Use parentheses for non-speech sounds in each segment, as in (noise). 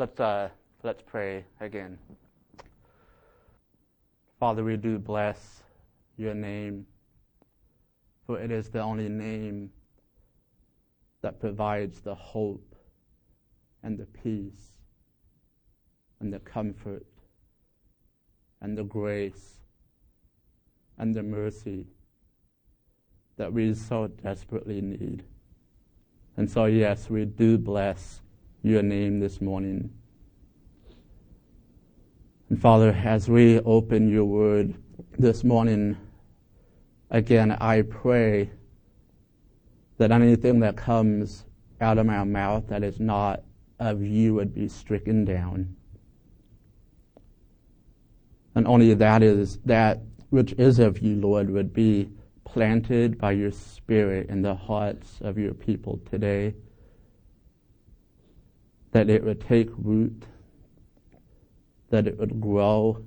Let's, uh, let's pray again. Father, we do bless your name, for it is the only name that provides the hope and the peace and the comfort and the grace and the mercy that we so desperately need. And so, yes, we do bless your name this morning. And Father, as we open your word this morning, again, I pray that anything that comes out of my mouth that is not of you would be stricken down. And only that is that which is of you, Lord, would be planted by your Spirit in the hearts of your people today that it would take root, that it would grow,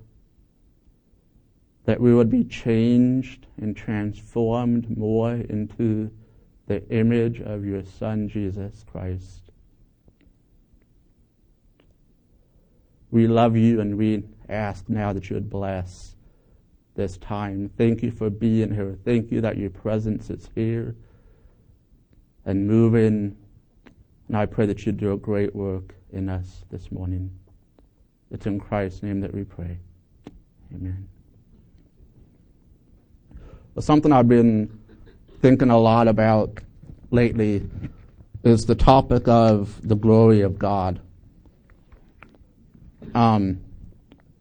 that we would be changed and transformed more into the image of your Son, Jesus Christ. We love you and we ask now that you would bless this time. Thank you for being here. Thank you that your presence is here and moving and I pray that you do a great work in us this morning. It's in Christ's name that we pray. Amen. Well, something I've been thinking a lot about lately is the topic of the glory of God. Um,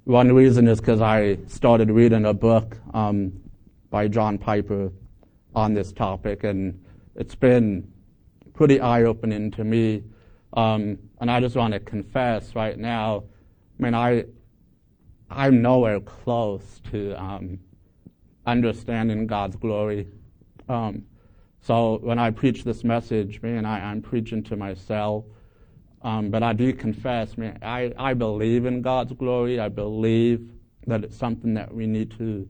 one reason is because I started reading a book um, by John Piper on this topic, and it's been pretty eye opening to me. Um, and I just want to confess right now, I mean, I, I'm nowhere close to um, understanding God's glory. Um, so when I preach this message, man, I, I'm preaching to myself. Um, but I do confess, man, I, I believe in God's glory. I believe that it's something that we need to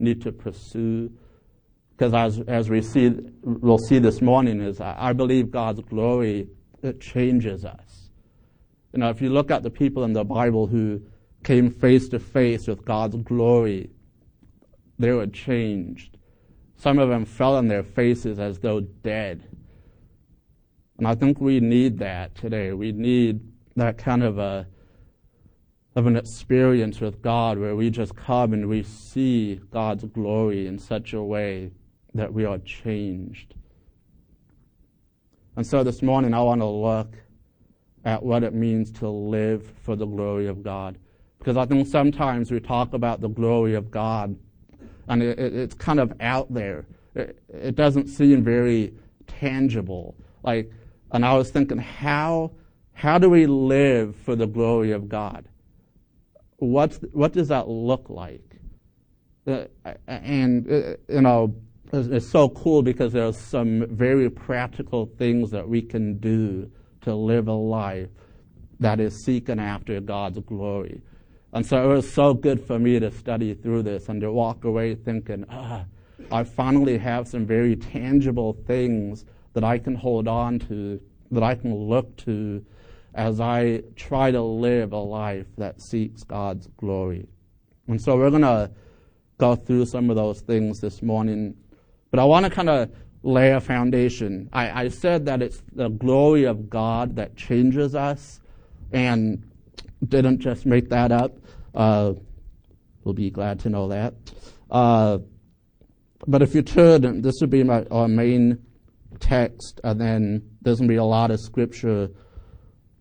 need to pursue. Because as, as we see, we'll see this morning, is I believe God's glory, changes us. You know, if you look at the people in the Bible who came face to face with God's glory, they were changed. Some of them fell on their faces as though dead. And I think we need that today. We need that kind of a of an experience with God where we just come and we see God's glory in such a way that we are changed. And so this morning I want to look at what it means to live for the glory of God. Because I think sometimes we talk about the glory of God and it, it, it's kind of out there. It, it doesn't seem very tangible. Like, and I was thinking, how, how do we live for the glory of God? What's, what does that look like? Uh, and, uh, you know, it's so cool because there are some very practical things that we can do to live a life that is seeking after God's glory. And so it was so good for me to study through this and to walk away thinking, ah, I finally have some very tangible things that I can hold on to, that I can look to as I try to live a life that seeks God's glory. And so we're going to go through some of those things this morning. But I want to kind of lay a foundation. I, I said that it's the glory of God that changes us, and didn't just make that up. Uh, we'll be glad to know that. Uh, but if you turn, this would be my, our main text, and then there's going to be a lot of scripture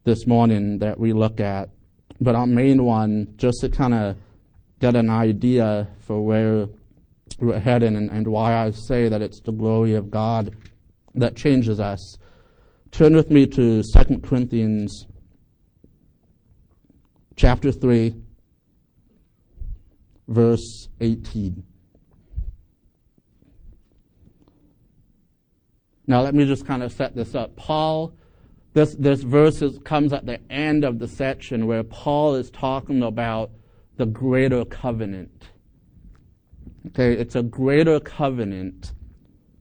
this morning that we look at. But our main one, just to kind of get an idea for where we're heading and, and why I say that it's the glory of God that changes us. Turn with me to 2 Corinthians chapter 3, verse 18. Now, let me just kind of set this up. Paul, this, this verse is, comes at the end of the section where Paul is talking about the greater covenant. Okay, it's a greater covenant,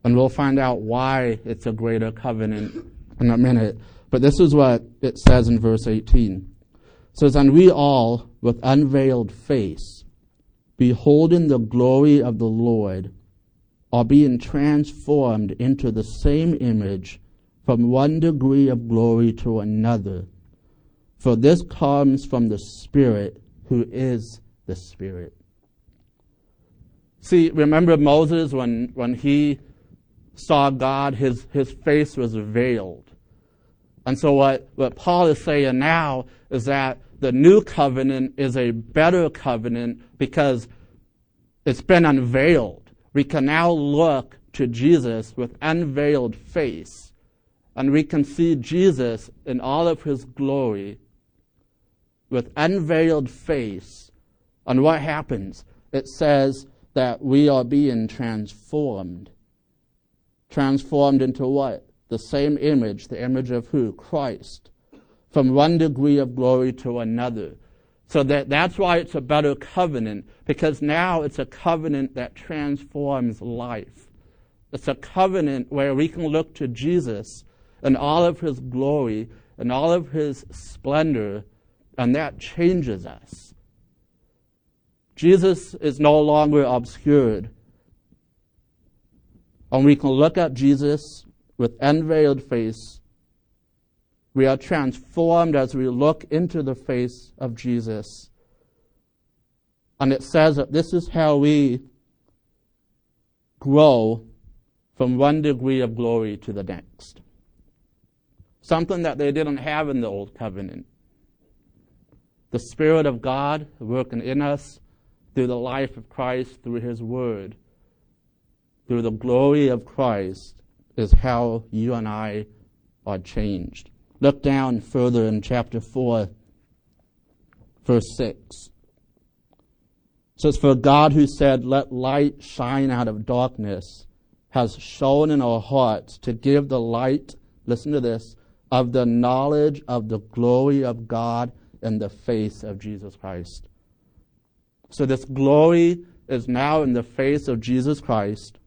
and we'll find out why it's a greater covenant in a minute. But this is what it says in verse 18. says, And we all, with unveiled face, beholding the glory of the Lord, are being transformed into the same image from one degree of glory to another. For this comes from the Spirit who is the Spirit. See, remember Moses when, when he saw God, his, his face was veiled. And so what, what Paul is saying now is that the new covenant is a better covenant because it's been unveiled. We can now look to Jesus with unveiled face, and we can see Jesus in all of his glory with unveiled face. And what happens? It says that we are being transformed. Transformed into what? The same image, the image of who? Christ. From one degree of glory to another. So that, that's why it's a better covenant, because now it's a covenant that transforms life. It's a covenant where we can look to Jesus and all of his glory and all of his splendor, and that changes us. Jesus is no longer obscured. And we can look at Jesus with unveiled face. We are transformed as we look into the face of Jesus. And it says that this is how we grow from one degree of glory to the next. Something that they didn't have in the Old Covenant. The Spirit of God working in us through the life of Christ, through His Word, through the glory of Christ, is how you and I are changed. Look down further in chapter 4, verse 6. It says, For God who said, Let light shine out of darkness, has shone in our hearts to give the light, listen to this, of the knowledge of the glory of God in the face of Jesus Christ. So this glory is now in the face of Jesus Christ.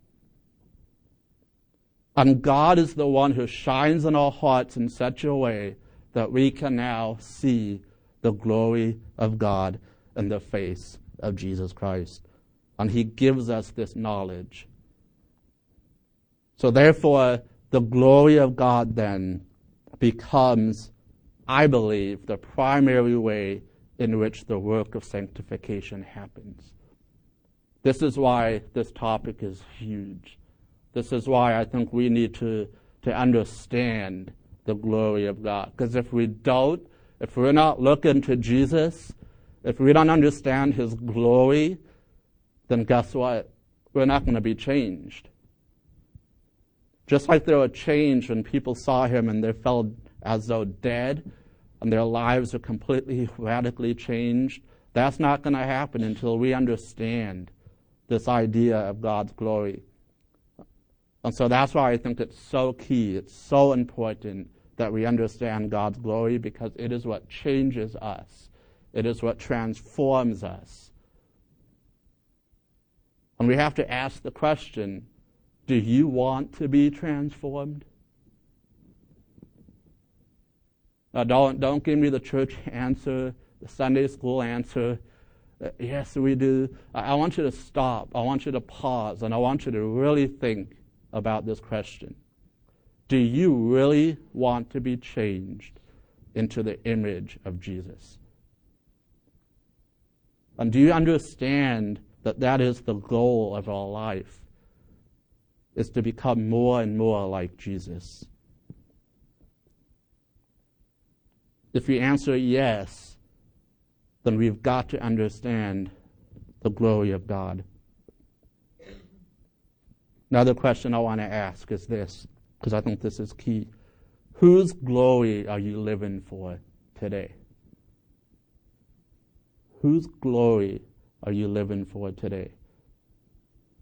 And God is the one who shines in our hearts in such a way that we can now see the glory of God in the face of Jesus Christ. And He gives us this knowledge. So therefore, the glory of God then becomes, I believe, the primary way in which the work of sanctification happens. This is why this topic is huge. This is why I think we need to, to understand the glory of God. Because if we don't, if we're not looking to Jesus, if we don't understand His glory, then guess what? We're not going to be changed. Just like there were changed when people saw Him and they felt as though dead and their lives are completely, radically changed, that's not going to happen until we understand this idea of God's glory. And so that's why I think it's so key, it's so important that we understand God's glory because it is what changes us, it is what transforms us. And we have to ask the question do you want to be transformed? Now, don't, don't give me the church (laughs) answer, the Sunday school answer. Uh, yes, we do. I, I want you to stop. I want you to pause, and I want you to really think about this question. Do you really want to be changed into the image of Jesus? And do you understand that that is the goal of our life? Is to become more and more like Jesus. If we answer yes, then we've got to understand the glory of God. Another question I want to ask is this, because I think this is key. Whose glory are you living for today? Whose glory are you living for today?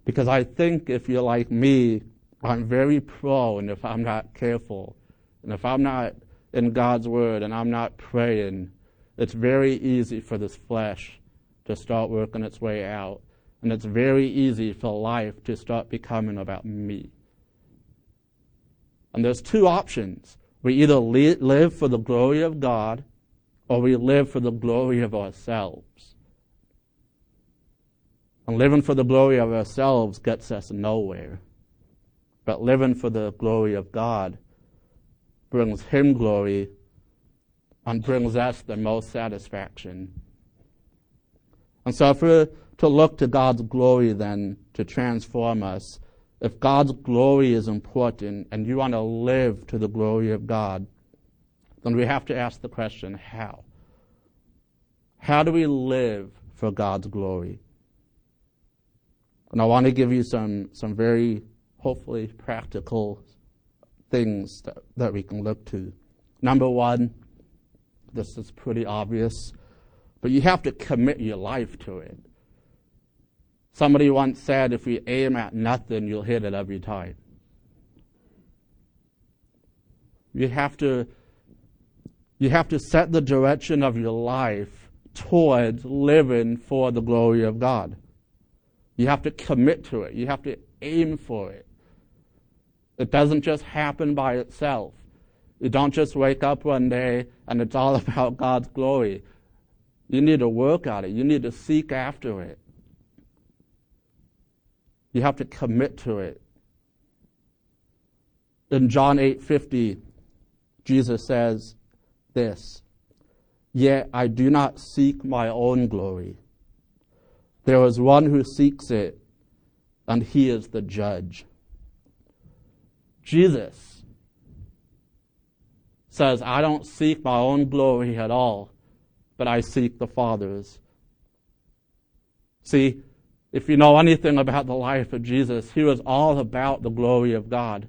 Because I think if you're like me, I'm very prone if I'm not careful. And if I'm not in God's Word and I'm not praying, it's very easy for this flesh to start working its way out. And it's very easy for life to start becoming about me. And there's two options. We either live for the glory of God or we live for the glory of ourselves. And living for the glory of ourselves gets us nowhere. But living for the glory of God brings Him glory and brings us the most satisfaction. And so if we're to look to God's glory then to transform us, if God's glory is important and you want to live to the glory of God, then we have to ask the question, how? How do we live for God's glory? And I want to give you some, some very, hopefully, practical things that, that we can look to. Number one, this is pretty obvious, but you have to commit your life to it. Somebody once said, if you aim at nothing, you'll hit it every time. You have to, you have to set the direction of your life towards living for the glory of God. You have to commit to it. You have to aim for it. It doesn't just happen by itself. You don't just wake up one day and it's all (laughs) about God's glory. You need to work at it. You need to seek after it. You have to commit to it. In John 8:50, Jesus says this, "Yet I do not seek my own glory. There is one who seeks it, and he is the judge." Jesus says, I don't seek my own glory at all, but I seek the Father's. See, if you know anything about the life of Jesus, he was all about the glory of God.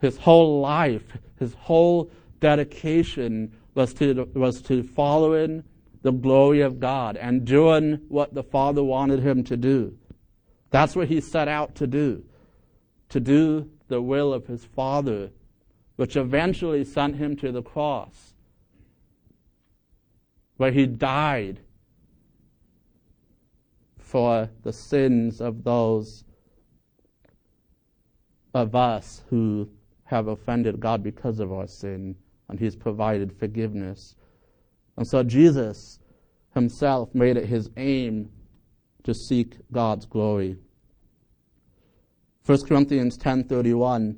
His whole life, his whole dedication was to, was to following the glory of God and doing what the Father wanted him to do. That's what he set out to do, to do the will of his Father, which eventually sent him to the cross, where he died for the sins of those of us who have offended God because of our sin, and He's provided forgiveness. And so Jesus Himself made it His aim to seek God's glory. 1 Corinthians 10:31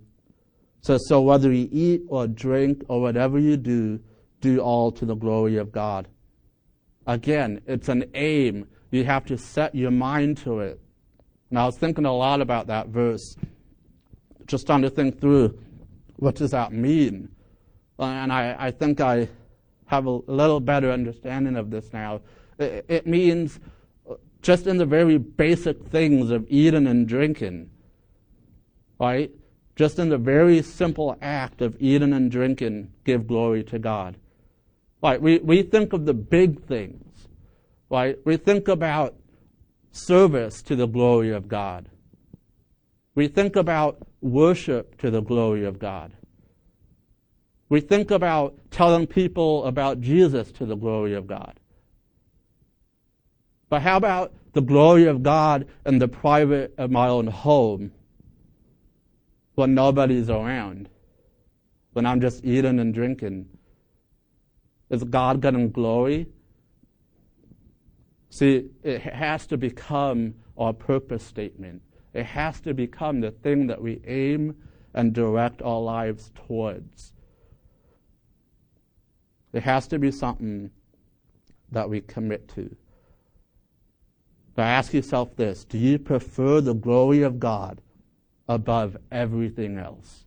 says, "So whether you eat or drink or whatever you do, do all to the glory of God." Again, it's an aim you have to set your mind to it. And I was thinking a lot about that verse, just trying to think through what does that mean. And I, I think I have a little better understanding of this now. It, it means just in the very basic things of eating and drinking, right? Just in the very simple act of eating and drinking, give glory to God. Right? We, we think of the big things right? We think about service to the glory of God. We think about worship to the glory of God. We think about telling people about Jesus to the glory of God. But how about the glory of God in the private of my own home when nobody's around? When I'm just eating and drinking? Is God getting glory See, it has to become our purpose statement. It has to become the thing that we aim and direct our lives towards. It has to be something that we commit to. But ask yourself this do you prefer the glory of God above everything else?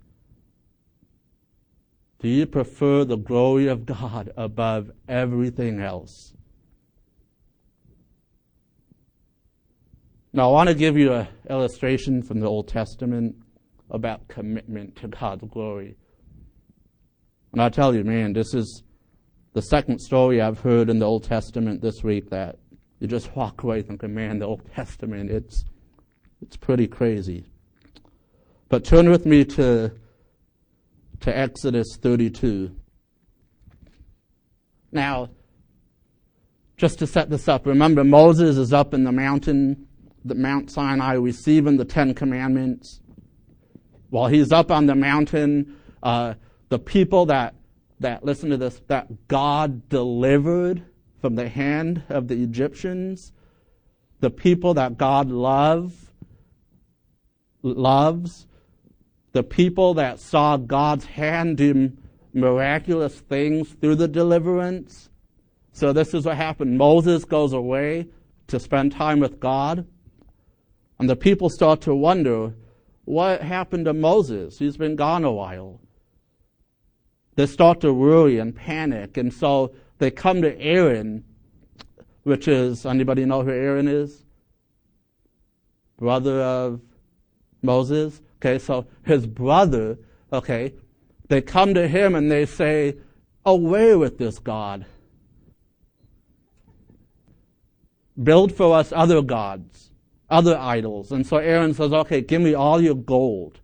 Do you prefer the glory of God above everything else? Now, I want to give you an illustration from the Old Testament about commitment to God's glory. And I tell you, man, this is the second story I've heard in the Old Testament this week that you just walk away thinking, man, the Old Testament, it's, it's pretty crazy. But turn with me to, to Exodus 32. Now, just to set this up, remember Moses is up in the mountain the Mount Sinai receiving the Ten Commandments. While he's up on the mountain, uh, the people that that, listen to this, that God delivered from the hand of the Egyptians, the people that God love, loves, the people that saw God's hand do miraculous things through the deliverance. So this is what happened. Moses goes away to spend time with God. And the people start to wonder, what happened to Moses? He's been gone a while. They start to worry and panic. And so they come to Aaron, which is, anybody know who Aaron is? Brother of Moses. Okay, so his brother, okay, they come to him and they say, Away with this God. Build for us other gods, other idols. And so Aaron says, Okay, give me all your gold.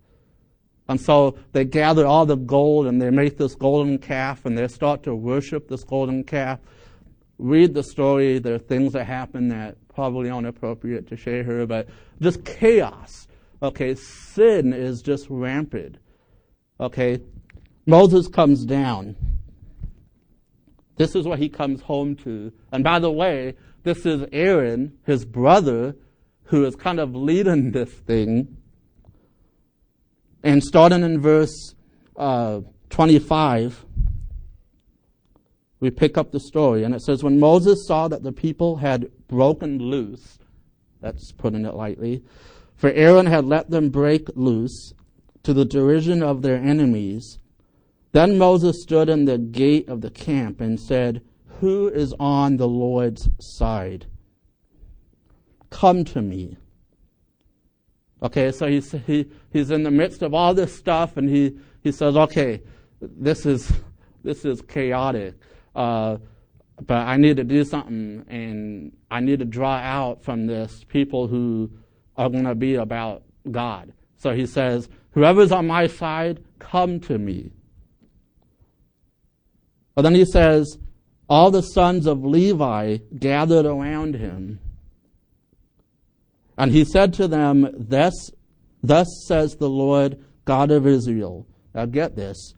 And so they gather all the gold and they make this golden calf and they start to worship this golden calf. Read the story. There are things that happen that probably aren't appropriate to share here, but just chaos. Okay, sin is just rampant. Okay, Moses comes down. This is what he comes home to. And by the way, this is Aaron, his brother, who is kind of leading this thing. And starting in verse uh, 25, we pick up the story. And it says, When Moses saw that the people had broken loose, that's putting it lightly, for Aaron had let them break loose to the derision of their enemies. Then Moses stood in the gate of the camp and said, Who is on the Lord's side? Come to me. Okay, so he's, he, he's in the midst of all this stuff and he, he says, okay, this is, this is chaotic. Uh, but I need to do something and I need to draw out from this people who are going to be about God. So he says, Whoever's on my side, come to me. But then he says, All the sons of Levi gathered around him. And he said to them, Thus, thus says the Lord God of Israel. Now get this.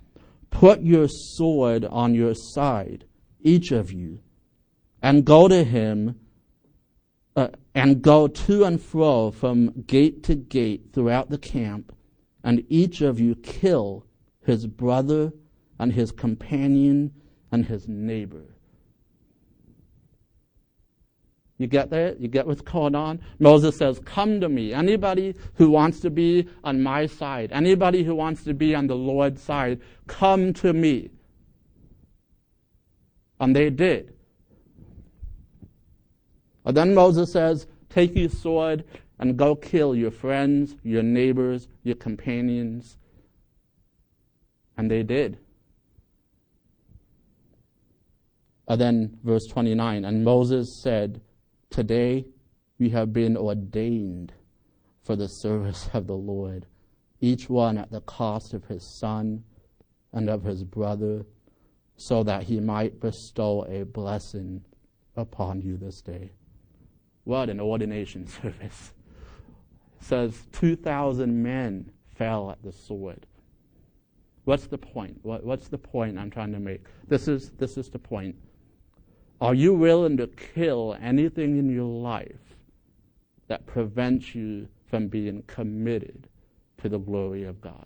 Put your sword on your side, each of you, and go to him and go to and fro from gate to gate throughout the camp, and each of you kill his brother and his companion and his neighbor. You get that? You get what's going on? Moses says, Come to me. Anybody who wants to be on my side, anybody who wants to be on the Lord's side, come to me. And they did. And then Moses says, Take your sword and go kill your friends, your neighbors, your companions. And they did. And then verse 29 And Moses said, Today we have been ordained for the service of the Lord, each one at the cost of his son and of his brother, so that he might bestow a blessing upon you this day. What an ordination (laughs) service. It says 2,000 men fell at the sword. What's the point? What, what's the point I'm trying to make? This is, this is the point. Are you willing to kill anything in your life that prevents you from being committed to the glory of God?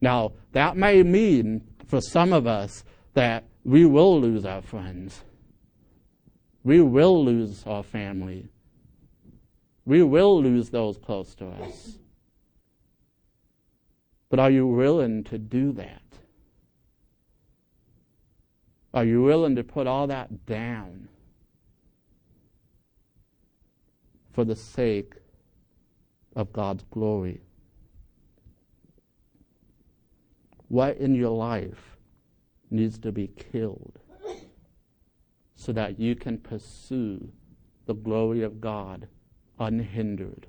Now, that may mean for some of us that we will lose our friends we will lose our family. We will lose those close to us. But are you willing to do that? Are you willing to put all that down for the sake of God's glory? What in your life needs to be killed? So that you can pursue the glory of God unhindered.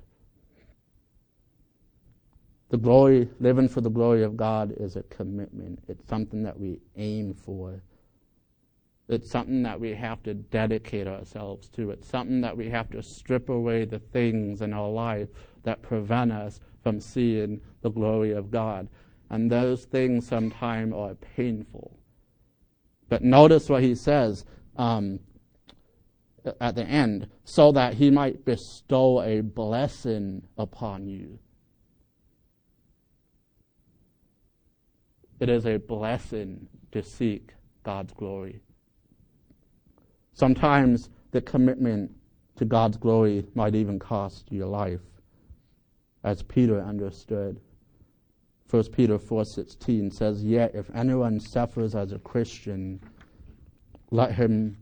The glory, living for the glory of God is a commitment. It's something that we aim for. It's something that we have to dedicate ourselves to. It's something that we have to strip away the things in our life that prevent us from seeing the glory of God. And those things sometimes are painful. But notice what he says um, at the end so that he might bestow a blessing upon you. It is a blessing to seek God's glory. Sometimes the commitment to God's glory might even cost your life, as Peter understood. 1 Peter 4:16 says, "Yet if anyone suffers as a Christian, let him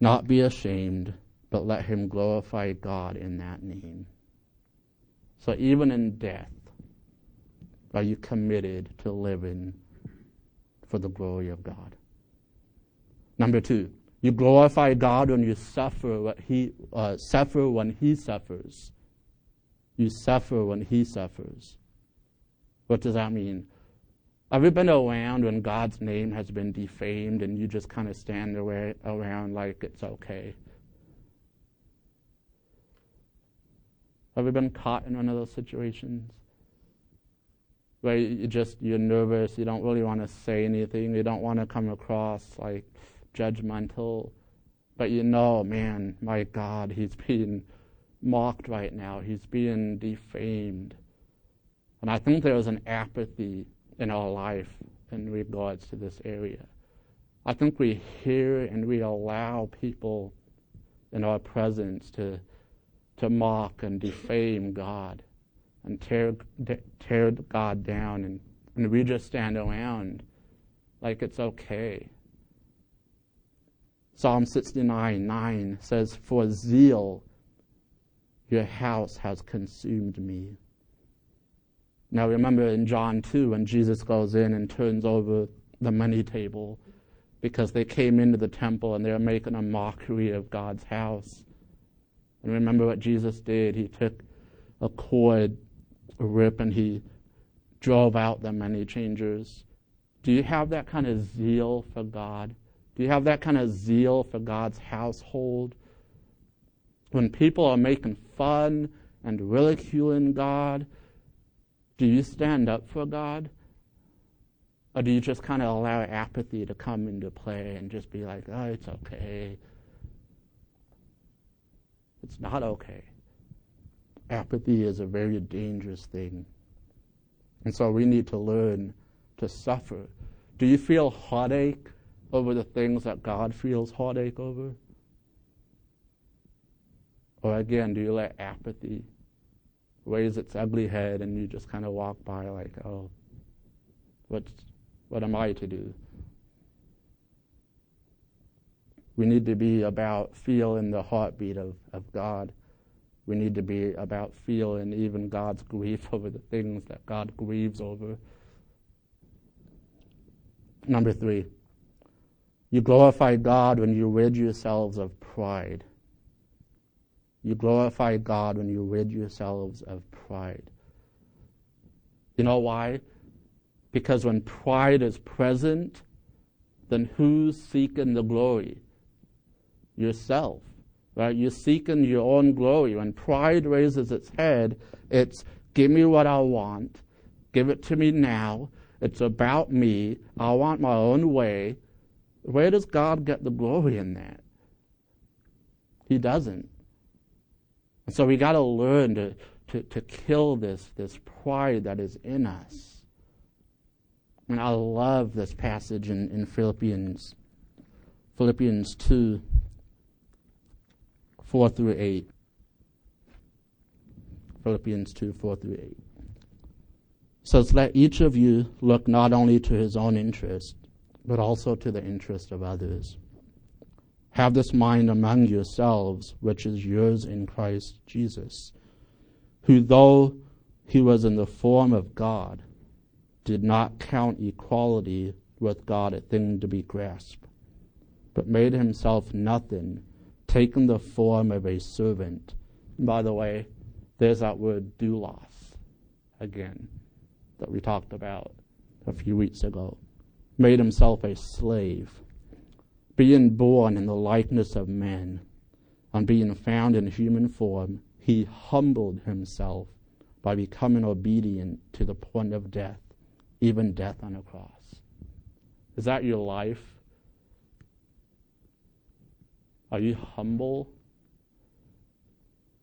not be ashamed, but let him glorify God in that name." So even in death, are you committed to living for the glory of God? Number two, you glorify God when you suffer what he uh, suffer when He suffers. You suffer when He suffers. What does that mean? Have you been around when God's name has been defamed and you just kind of stand around like it's okay? Have you been caught in one of those situations? Where you just you're nervous, you don't really want to say anything, you don't want to come across like judgmental, but you know, man, my God, he's being mocked right now. He's being defamed. And I think there is an apathy in our life in regards to this area. I think we hear and we allow people in our presence to, to mock and defame God and tear, tear God down, and, and we just stand around like it's okay. Psalm 69 9 says, For zeal your house has consumed me. Now remember in John 2 when Jesus goes in and turns over the money table because they came into the temple and they were making a mockery of God's house. And remember what Jesus did? He took a cord, a rip, and he drove out the money changers. Do you have that kind of zeal for God? Do you have that kind of zeal for God's household? When people are making fun and ridiculing God, do you stand up for God? Or do you just kind of allow apathy to come into play and just be like, oh, it's okay? It's not okay. Apathy is a very dangerous thing. And so we need to learn to suffer. Do you feel heartache over the things that God feels heartache over? Or again, do you let apathy raise its ugly head and you just kind of walk by like, oh, what's, what am I to do? We need to be about feeling the heartbeat of, of God. We need to be about feeling even God's grief (laughs) over the things that God grieves over. Number three, you glorify God when you rid yourselves of pride. You glorify God when you rid yourselves of pride. You know why? Because when pride is present, then who's seeking the glory? Yourself. Right? You're seeking your own glory. When pride raises its head, it's give me what I want, give it to me now. It's about me. I want my own way. Where does God get the glory in that? He doesn't. And so we got to learn to, to, kill this, this pride that is in us. And I love this passage in, in Philippians, Philippians 2, 4 through 8. Philippians 2, 4 through 8. Says, Let each of you look not only to his own interest, but also to the interest of others. Have this mind among yourselves, which is yours in Christ Jesus, who, though he was in the form of God, did not count equality with God a thing to be grasped, but made himself nothing, taking the form of a servant. By the way, there's that word doulos again that we talked about a few weeks ago made himself a slave, being born in the likeness of men, and being found in human form, he humbled himself by becoming obedient to the point of death, even death on a cross. Is that your life? Are you humble?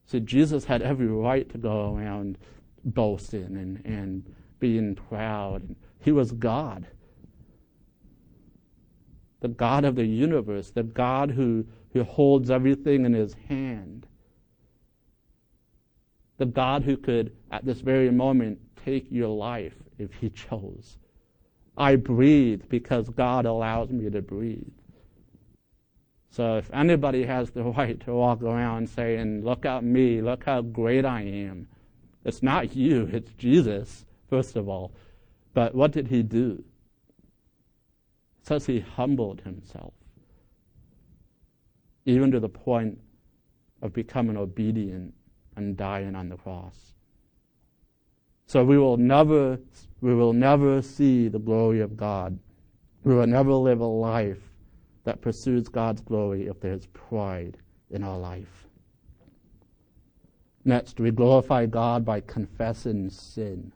See, Jesus had every right to go around boasting and, and being proud. He was God. The God of the universe, the God who, who holds everything in his hand. The God who could, at this very moment, take your life if he chose. I breathe because God allows me to breathe. So if anybody has the (laughs) right to walk around saying, Look at me, look how great I am, it's not you, it's Jesus, first of all. But what did he do? Says he humbled himself, even to the point of becoming obedient and dying on the cross. So we will never, we will never see the glory of God. We will never live a life that pursues God's glory if there's pride in our life. Next, we glorify God by confessing sin.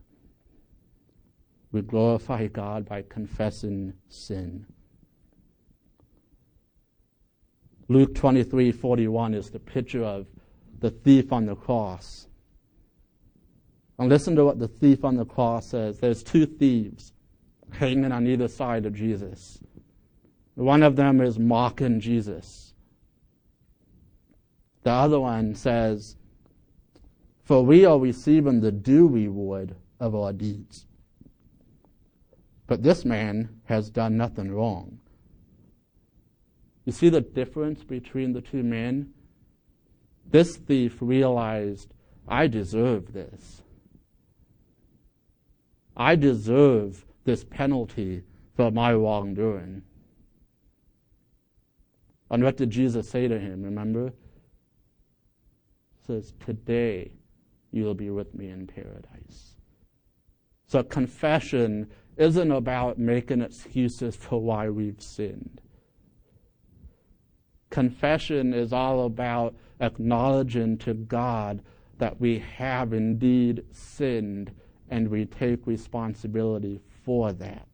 We glorify God by confessing sin. Luke 23 41 is the picture of the thief on the cross. And listen to what the thief on the cross says. There's two thieves hanging on either side of Jesus. One of them is mocking Jesus. The other one says, For we are receiving the due reward of our deeds. But this man has done nothing wrong. You see the difference between the two men? This thief realized, I deserve this. I deserve this penalty for my wrongdoing. And what did Jesus say to him? Remember? Says, Today you will be with me in paradise. So confession isn't about making excuses for why we've sinned. Confession is all about acknowledging to God that we have indeed sinned and we take responsibility for that.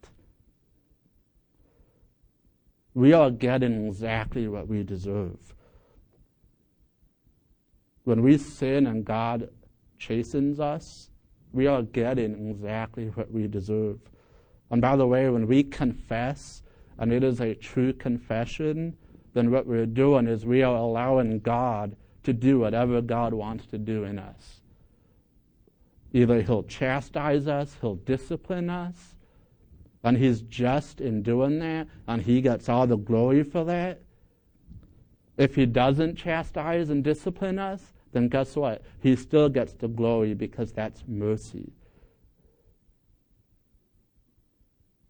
We are getting exactly what we deserve. When we sin and God chastens us, we are getting exactly what we deserve. And by the way, when we confess, and it is a true confession, then what we're doing is we are allowing God to do whatever God wants to do in us. Either he'll chastise us, he'll discipline us, and he's just in doing that, and he gets all the glory for that. If he doesn't chastise and discipline us, then guess what? He still gets the glory because that's mercy.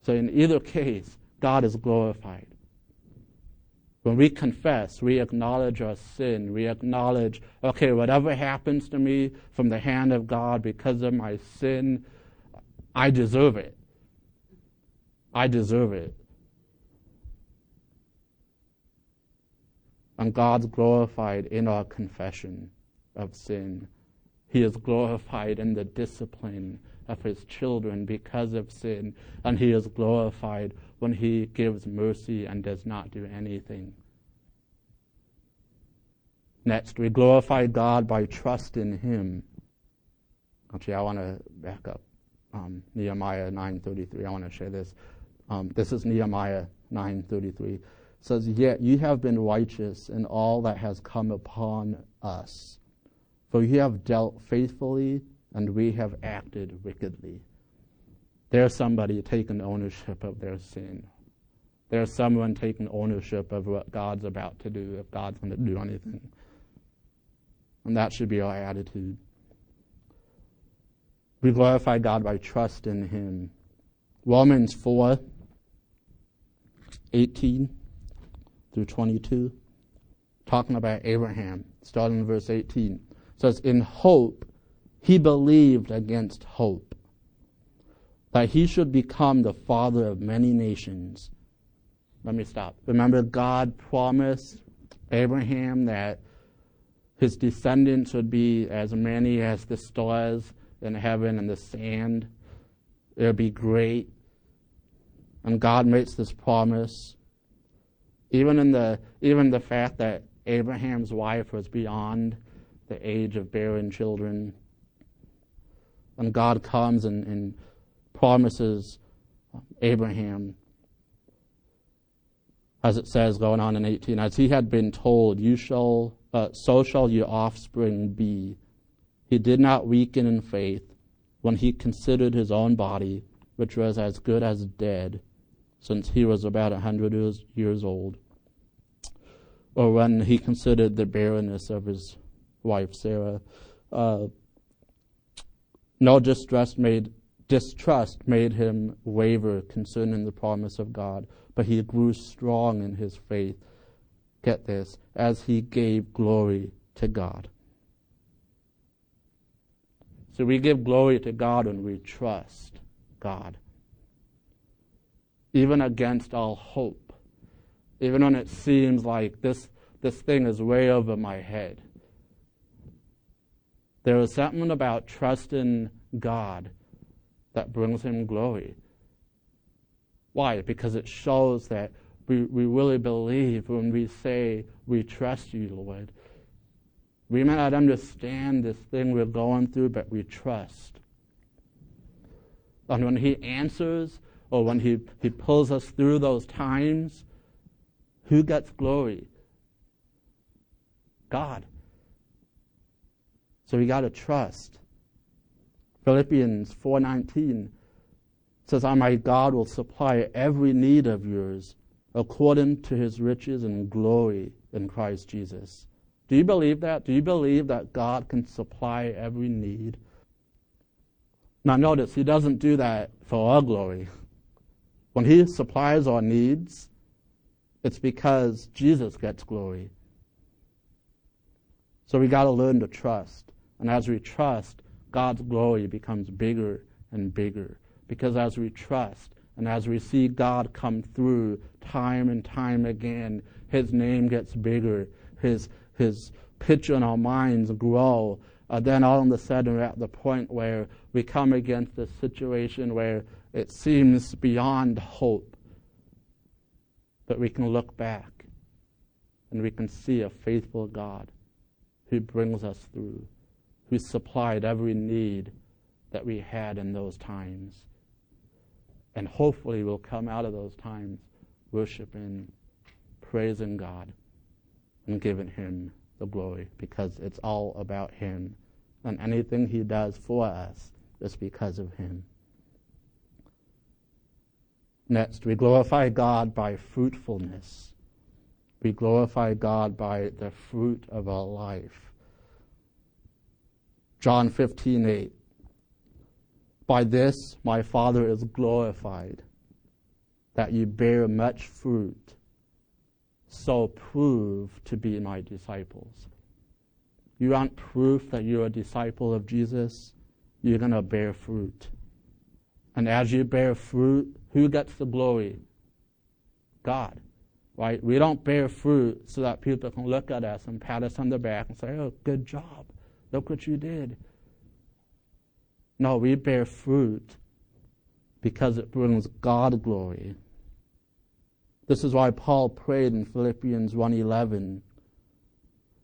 So, in either case, God is glorified. When we confess, we acknowledge our sin. We acknowledge, okay, whatever happens to me from the hand of God because of my sin, I deserve it. I deserve it. And God's glorified in our confession of sin. He is glorified in the discipline of his children because of sin, and he is glorified when he gives mercy and does not do anything. Next, we glorify God by trust in him. Actually, I want to back up. Um, Nehemiah 9:33. I want to share this. Um, this is Nehemiah 9:33. It says, "Yet you have been righteous in all that has come upon us, for you have dealt faithfully and we have acted wickedly. There's somebody taking ownership of their sin. There's someone taking ownership of what God's about to do, if God's going to do anything. And that should be our attitude. We glorify God by trust in Him. Romans 4 18 through 22, talking about Abraham, starting in verse 18, says, In hope he believed against hope that he should become the father of many nations. Let me stop. Remember, God promised Abraham that his descendants would be as many as the stars in heaven and the sand it would be great. And God makes this promise. Even in the even the fact that Abraham's wife was beyond the age of bearing children. And God comes and, and promises Abraham, as it says going on in 18, as he had been told, you shall, uh, so shall your offspring be. He did not weaken in faith when he considered his own body, which was as good as dead, since he was about a hundred years, years old, or when he considered the barrenness of his wife Sarah. Uh, no distrust made distrust made him waver concerning the promise of God, but he grew strong in his faith. Get this, as he gave glory to God. So we give glory to God when we trust God. Even against all hope. Even when it seems like this, this thing is way over my head. There is something about trusting God that brings him glory. Why? Because it shows that we, we really believe when we say, We trust you, Lord. We may not understand this thing we're going through, but we trust. And when He answers, or when He, he pulls us through those times, who gets glory? God. So we got to trust. Philippians 4:19 says, "I my God will supply every need of yours according to his riches and glory in Christ Jesus." Do you believe that? Do you believe that God can supply every need? Now notice he doesn't do that for our glory. When he supplies our needs, it's because Jesus gets glory. So we got to learn to trust. And as we trust, God's glory becomes bigger and bigger. Because as we trust and as we see God come through time and time again, His name gets bigger, His, his picture in our minds grow. Uh, then all of a sudden we're at the point where we come against a situation where it seems beyond hope. But we can look back and we can see a faithful God who brings us through who supplied every need that we had in those times. And hopefully we'll come out of those times worshiping, praising God, and giving Him the glory because it's all about Him. And anything He does for us is because of Him. Next, we glorify God by fruitfulness. We glorify God by the fruit of our life. John 15, 8. By this my Father is glorified, that you bear much fruit, so prove to be my disciples. You want proof that you're a disciple of Jesus? You're going to bear fruit. And as you bear fruit, who gets the glory? God. Right? We don't bear fruit so that people can look at us and pat us on the back and say, oh, good job. Look what you did. No, we bear fruit because it brings God glory. This is why Paul prayed in Philippians 1:11.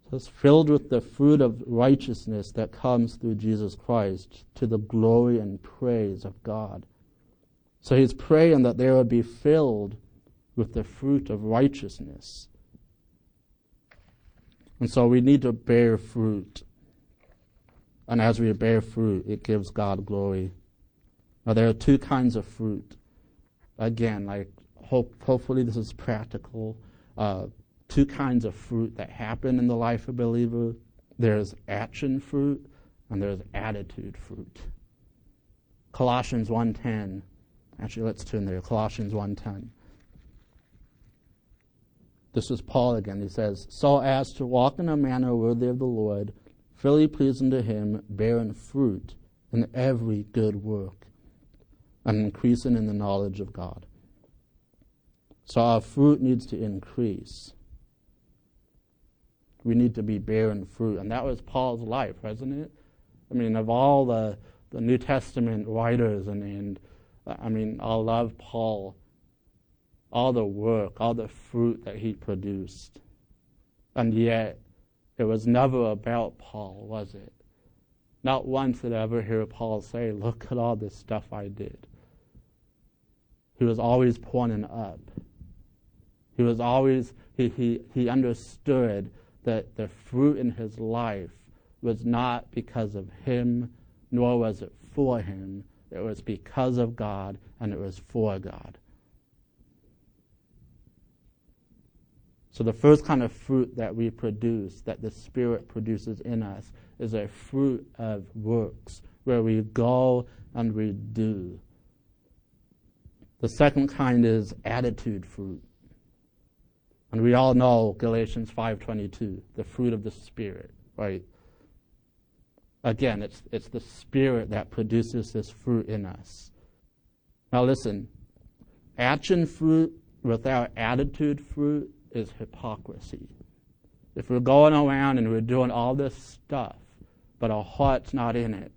Says, filled with the fruit of righteousness that comes through Jesus Christ to the glory and praise of God. So he's praying that they would be filled with the fruit of righteousness. And so we need to bear fruit. And as we bear fruit, it gives God glory. Now, there are two kinds of fruit. Again, like hope, hopefully this is practical. Uh, two kinds of fruit that happen in the life of a believer. There's action fruit and there's attitude fruit. Colossians 1:10. Actually, let's turn there. Colossians 1:10. This is Paul again. He says, "So as to walk in a manner worthy of the Lord." Fully pleasing to Him, bearing fruit in every good work, and increasing in the knowledge of God. So our fruit needs to increase. We need to be bearing fruit. And that was Paul's life, wasn't it? I mean, of all the, the New Testament writers and, and I mean, I love Paul, all the work, all the fruit that he produced. And yet, it was never about Paul, was it? Not once did I ever hear Paul say, Look at all this stuff I did. He was always pointing up. He was always, he, he, he understood that the fruit in his life was not because of him, nor was it for him. It was because of God, and it was for God. So, the first kind of fruit that we produce, that the Spirit produces in us, is a fruit of works, where we go and we do. The second kind is attitude fruit. And we all know Galatians 5:22, the fruit of the spirit, right? Again, it's it's the spirit that produces this fruit in us. Now listen, action fruit without attitude fruit is hypocrisy. If we're going around and we're doing all this stuff, but our heart's not in it,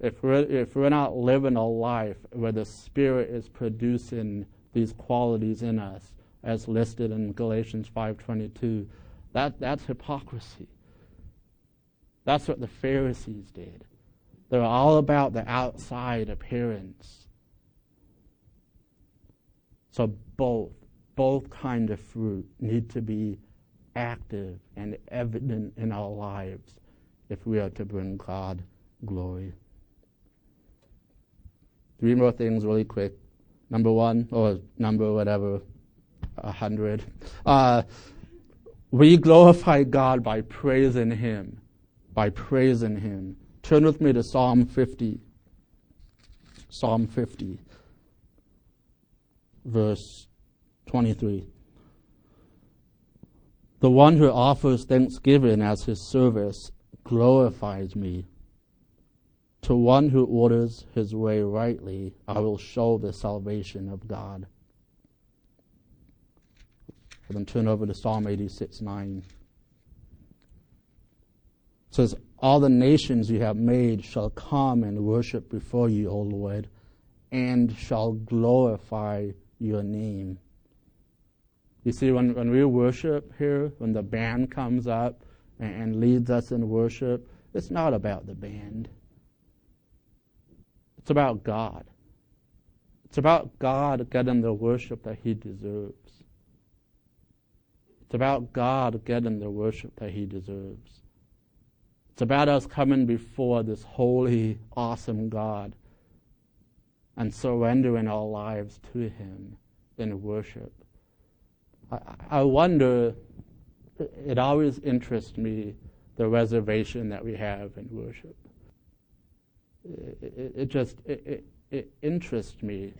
if we're, if we're not living a life where the Spirit is producing these qualities in us, as listed in Galatians 5.22, that, that's hypocrisy. That's what the Pharisees did. They're all about the outside appearance. So both, both kind of fruit need to be active and evident in our lives if we are to bring God glory. Three more things really quick. Number one, or number whatever, a hundred. Uh, we glorify God by praising Him. By praising Him. Turn with me to Psalm 50. Psalm 50, verse 23. The one who offers thanksgiving as his service glorifies me. To one who orders his way rightly, I will show the salvation of God. And then turn over to Psalm 86 9. It says, All the nations you have made shall come and worship before you, O Lord, and shall glorify your name. You see, when, when we worship here, when the band comes up and, and leads us in worship, it's not about the band. It's about God. It's about God getting the worship that He deserves. It's about God getting the worship that He deserves. It's about us coming before this holy, awesome God and surrendering our lives to Him in worship. I, wonder, it always interests me the reservation that we have in worship it, it just it, it, it, interests me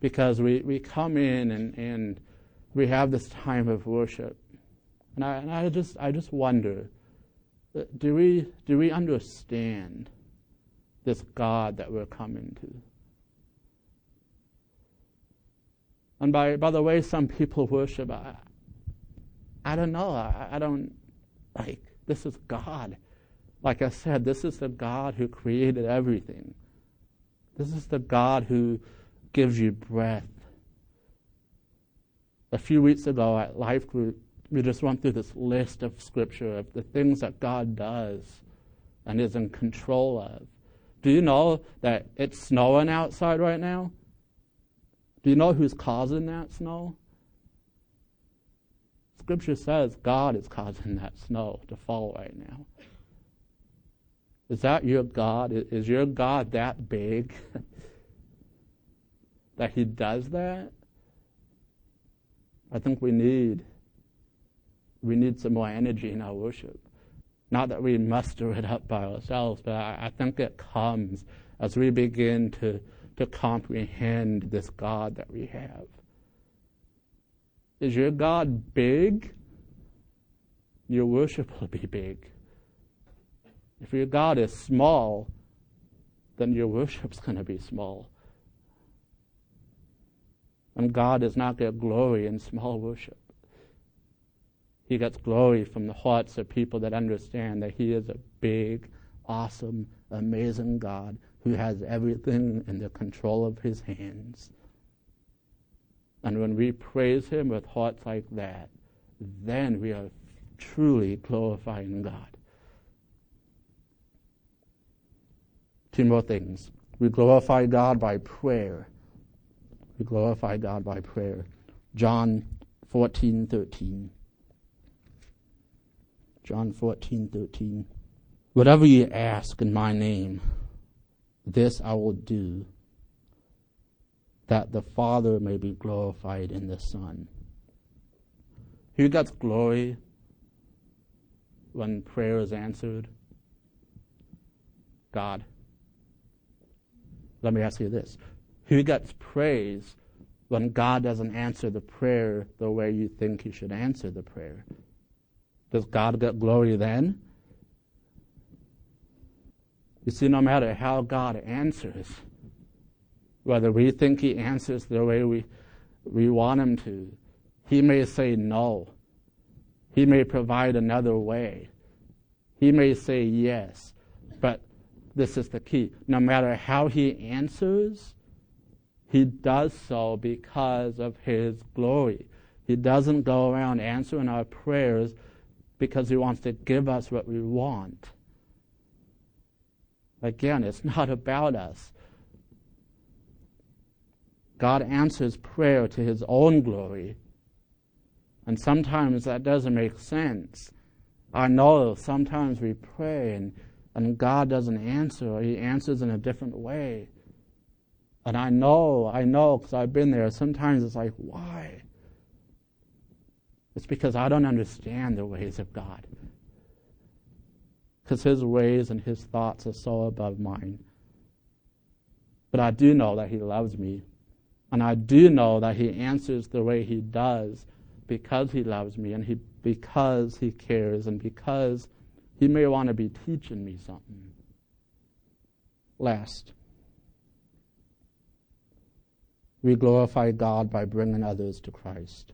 because we, we come in and, and we have this time of worship. And I, and I just I just wonder, uh, do we do we understand this God that we're coming to? And by by the way some people worship, I, I don't know. I, I don't like this is God. Like I said, this is the God who created everything. This is the God who gives you breath. A few weeks ago at Life Group, we just went through this list of scripture of the things that God does and is in control of. Do you know that it's snowing outside right now? Do you know who's causing that snow? Scripture says God is causing that snow to fall right now. Is that your God? Is your God that big (laughs) that He does that? I think we need we need some more energy in our worship. Not that we muster it up by ourselves, but I, I think it comes as we begin to, to comprehend this God that we have. Is your God big? Your worship will be big. If your God is small, then your worship's going to be small. And God does not get glory in small worship. He gets glory from the hearts of people that understand that He is a big, awesome, amazing God who has everything in the control of his hands. And when we praise him with hearts like that, then we are truly glorifying God. Two more things. We glorify God by prayer. We glorify God by prayer. John 14, 13. John 14, 13. Whatever you ask in my name, this I will do, that the Father may be glorified in the Son. Who gets glory when prayer is answered? God. Let me ask you this Who gets praise when God doesn't answer the prayer the way you think He should answer the prayer? Does God get glory then? You see, no matter how God answers, whether we think He answers the way we, we want Him to, He may say no. He may provide another way. He may say yes. But this is the key. No matter how He answers, He does so because of His glory. He doesn't go around answering our prayers because He wants to give us what we want. Again, it's not about us. God answers prayer to His own glory. And sometimes that doesn't make sense. I know sometimes we pray and, and God doesn't answer, or He answers in a different way. And I know, I know, because I've been there. Sometimes it's like, why? It's because I don't understand the ways of God. Because his ways and his thoughts are so above mine. But I do know that he loves me. And I do know that he answers the way he does because he loves me and he, because he cares and because he may want to be teaching me something. Last, we glorify God by bringing others to Christ.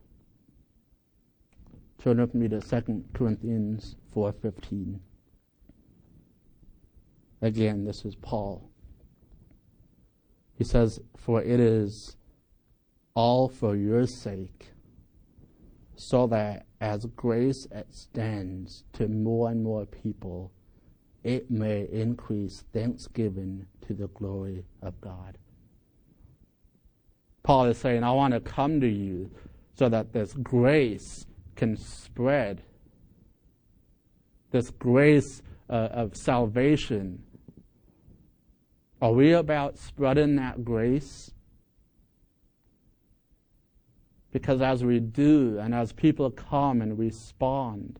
Turn with me to 2 Corinthians 4.15. Again, this is Paul. He says, For it is all for your sake, so that as grace extends to more and more people, it may increase thanksgiving to the glory of God. Paul is saying, I want to come to you so that this grace can spread. This grace uh, of salvation. Are we about spreading that grace? Because as we do, and as people come and respond,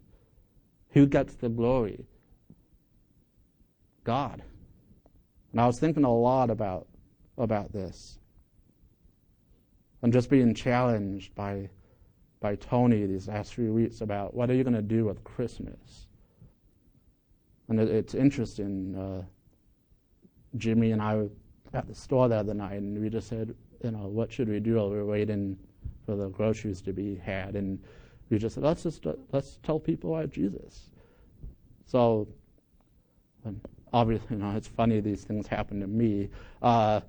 who gets the glory? God. And I was thinking a lot about, about this. I'm just being challenged by by Tony these last few weeks about what are you going to do with Christmas. And it, it's interesting. Uh, Jimmy and I were at the store the other night, and we just said, you know, what should we do? while we're waiting for the groceries to be had, and we just said, let's just uh, let's tell people about Jesus. So, obviously, (laughs) you know, it's funny these things happen to me. Uh,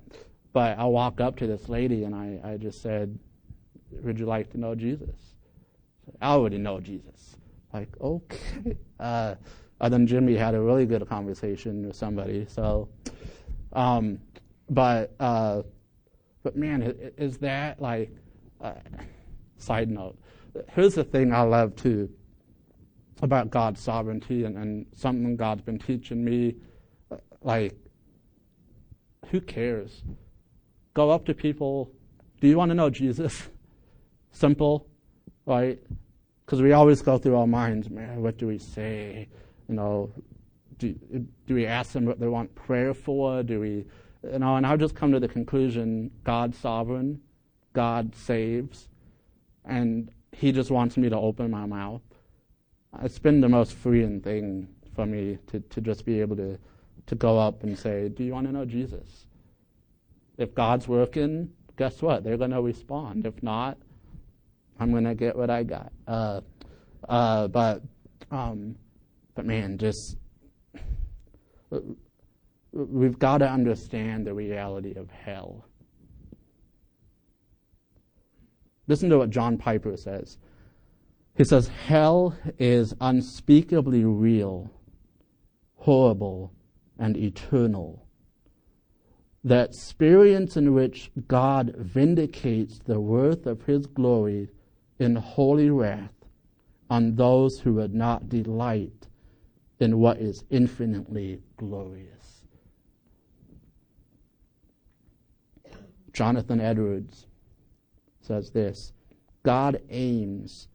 but I walk up to this lady and I, I just said, would you like to know Jesus? I already know Jesus. Like, okay. Uh, and then Jimmy had a really good conversation with somebody. So, um, but uh, but man, is that like? Uh, side note. Here's the thing I love too about God's sovereignty and, and something God's been teaching me. Like, who cares? Go up to people. Do you want to know Jesus? simple, right? Because we always go through our minds, man, what do we say? You know, do, do we ask them what they want prayer for? Do we, you know, and I've just come to the conclusion God's sovereign, God saves, and He just wants me to open my mouth. It's been the most freeing thing for me to, to just be able to, to go up and say, Do you want to know Jesus? If God's working, guess what? They're going to respond. If not, I'm gonna get what I got. Uh, uh, but um, but man, just we've got to understand the reality of hell. Listen to what John Piper says. He says, Hell is unspeakably real, horrible, and eternal. The experience in which God vindicates the worth of his glory in holy wrath on those who would not delight in what is infinitely glorious. Jonathan Edwards says this God aims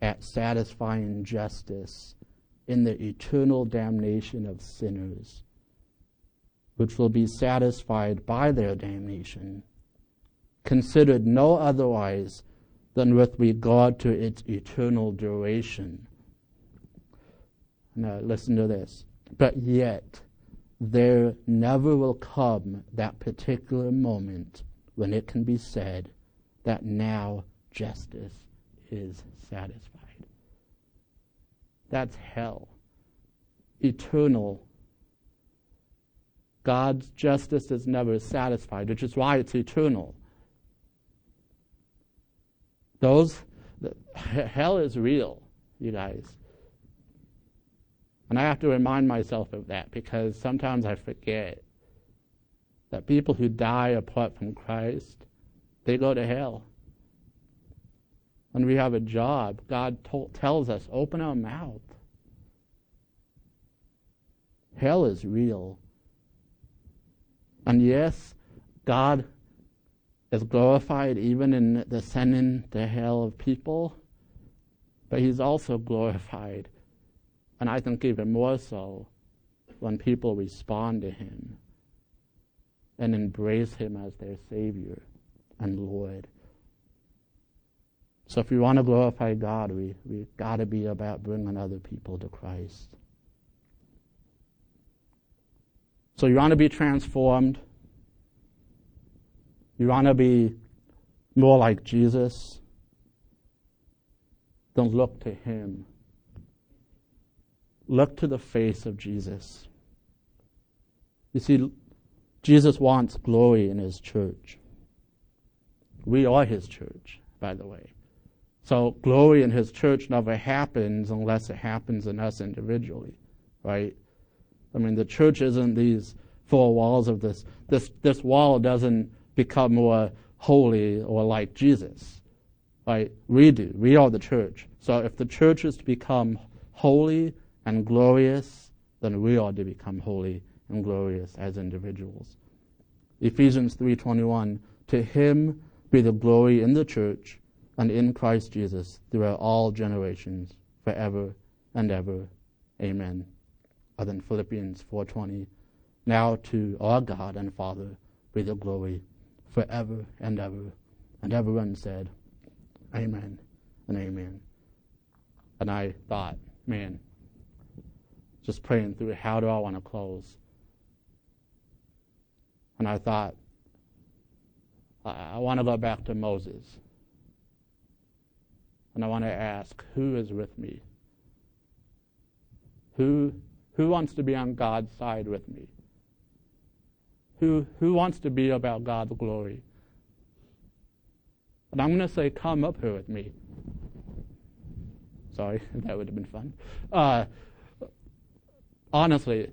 at satisfying justice in the eternal damnation of sinners, which will be satisfied by their damnation, considered no otherwise than with regard to its eternal duration. Now, listen to this. But yet, there never will come that particular moment when it can be said that now justice is satisfied. That's hell. Eternal. God's justice is never satisfied, which is why it's eternal. Those, (laughs) hell is real, you guys. And I have to remind myself of that because sometimes I forget that people who die apart from Christ, they go to hell. When we have a job, God tells us, open our mouth. Hell is real. And yes, God is glorified even in the sending to hell of people, but he's also glorified, and I think even more so, when people respond to him and embrace him as their Savior and Lord. So if we want to glorify God, we, we've got to be about bringing other people to Christ. So you want to be transformed you want to be more like Jesus? Don't look to him. Look to the face of Jesus. You see, Jesus wants glory in his church. We are his church, by the way. So glory in his church never happens unless it happens in us individually, right? I mean, the church isn't these four walls of this. This this wall doesn't become more holy or like Jesus. Right? We do. We are the church. So if the church is to become holy and glorious, then we ought to become holy and glorious as individuals. Ephesians 3:21 To him be the glory in the church and in Christ Jesus throughout all generations forever and ever. Amen. And then Philippians 4:20 Now to our God and Father be the glory forever and ever. And everyone said, Amen and amen. And I thought, man, just praying through how do I want to close? And I thought, I, I want to go back to Moses. And I want to ask, who is with me? Who, who wants to be on God's side with me? who, who wants to be about God's glory? And I'm going to say, come up here with me. Sorry, (laughs) that would have been fun. Uh, honestly,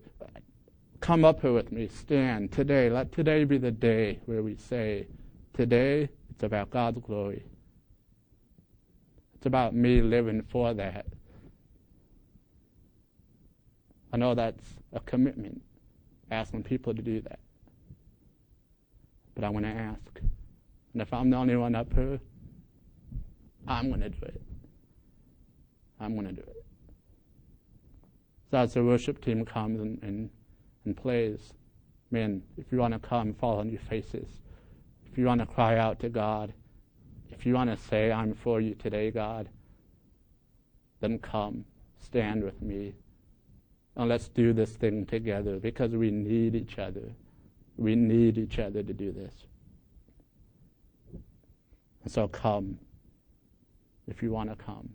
come up here with me. Stand today. Let today be the day where we say, today it's about God's glory. It's about me living for that. I know that's a commitment, asking people to do that. But I want to ask. And if I'm the only one up here, I'm going to do it. I'm going to do it. So as the worship team comes and, and, and plays, man, if you want to come, fall on your faces. If you want to cry out to God, if you want to say, I'm for you today, God, then come, stand with me, and let's do this thing together because we need each other. We need each other to do this. And so come if you want to come.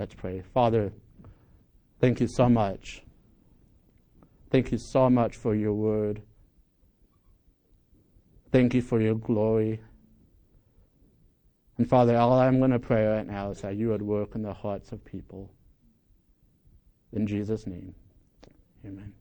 Let's pray. Father, thank you so much Thank you so much for your word. Thank you for your glory. And Father, all I'm going to pray right now is that you would work in the hearts of people. In Jesus' name, amen.